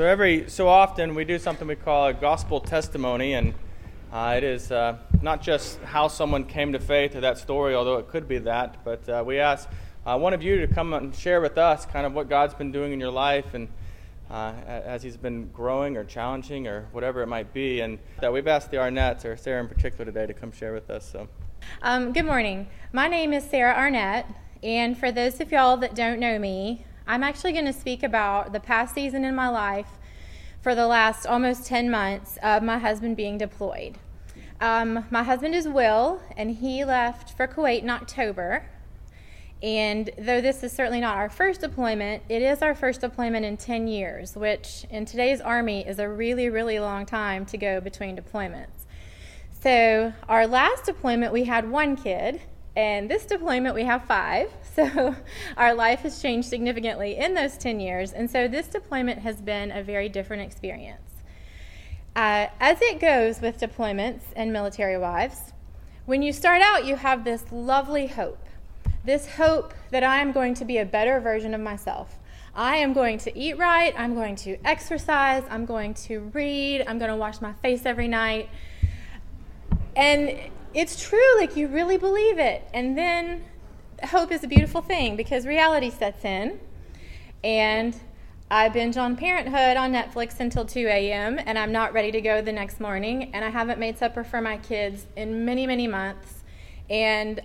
So every so often we do something we call a gospel testimony, and uh, it is uh, not just how someone came to faith or that story, although it could be that, but uh, we ask uh, one of you to come and share with us kind of what God's been doing in your life and uh, as He's been growing or challenging or whatever it might be. And that we've asked the Arnett's or Sarah in particular today to come share with us. So, um, good morning. My name is Sarah Arnett, and for those of y'all that don't know me, I'm actually going to speak about the past season in my life for the last almost 10 months of my husband being deployed. Um, my husband is Will, and he left for Kuwait in October. And though this is certainly not our first deployment, it is our first deployment in 10 years, which in today's Army is a really, really long time to go between deployments. So, our last deployment, we had one kid, and this deployment, we have five. So our life has changed significantly in those 10 years. And so this deployment has been a very different experience. Uh, as it goes with deployments and military wives, when you start out, you have this lovely hope. This hope that I am going to be a better version of myself. I am going to eat right. I'm going to exercise. I'm going to read. I'm going to wash my face every night. And it's true, like you really believe it. And then hope is a beautiful thing because reality sets in. And I binge on Parenthood on Netflix until 2 a.m., and I'm not ready to go the next morning. And I haven't made supper for my kids in many, many months. And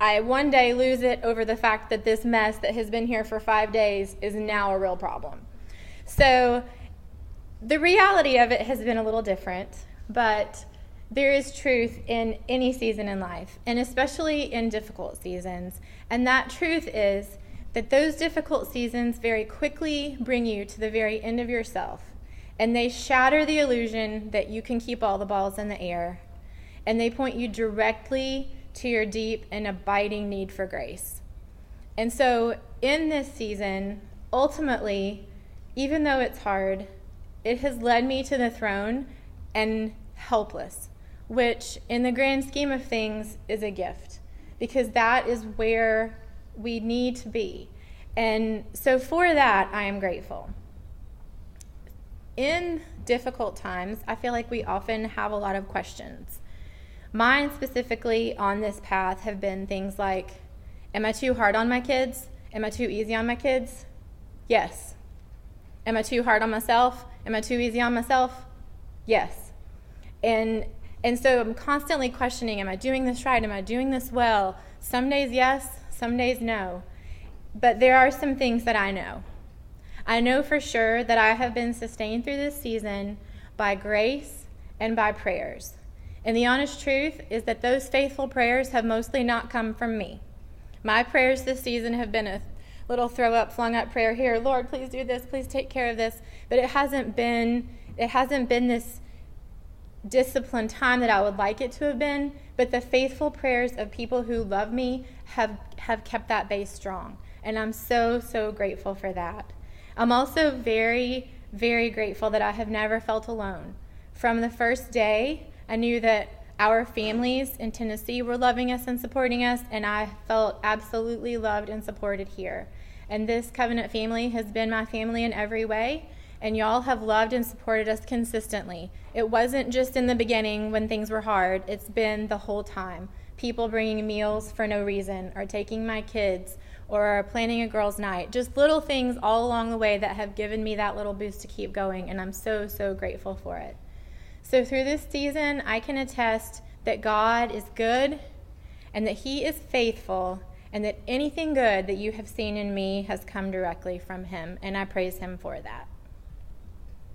I one day lose it over the fact that this mess that has been here for five days is now a real problem. So the reality of it has been a little different, but there is truth in any season in life, and especially in difficult seasons. And that truth is that those difficult seasons very quickly bring you to the very end of yourself, and they shatter the illusion that you can keep all the balls in the air, and they point you directly to your deep and abiding need for grace. And so, in this season, ultimately, even though it's hard, it has led me to the throne and helpless which in the grand scheme of things is a gift because that is where we need to be. And so for that, I am grateful. In difficult times, I feel like we often have a lot of questions. Mine specifically on this path have been things like Am I too hard on my kids? Am I too easy on my kids? Yes. Am I too hard on myself? Am I too easy on myself? Yes. And and so I'm constantly questioning Am I doing this right? Am I doing this well? Some days, yes, some days, no. But there are some things that I know. I know for sure that I have been sustained through this season by grace and by prayers. And the honest truth is that those faithful prayers have mostly not come from me. My prayers this season have been a little throw up, flung up prayer here, Lord, please do this, please take care of this. But it hasn't been it hasn't been this disciplined time that I would like it to have been, but the faithful prayers of people who love me have, have kept that base strong. And I'm so, so grateful for that. I'm also very, very grateful that I have never felt alone. From the first day, I knew that our families in Tennessee were loving us and supporting us, and I felt absolutely loved and supported here. And this covenant family has been my family in every way and y'all have loved and supported us consistently. It wasn't just in the beginning when things were hard, it's been the whole time. People bringing meals for no reason, or taking my kids, or planning a girls' night. Just little things all along the way that have given me that little boost to keep going, and I'm so, so grateful for it. So, through this season, I can attest that God is good and that He is faithful, and that anything good that you have seen in me has come directly from Him, and I praise Him for that.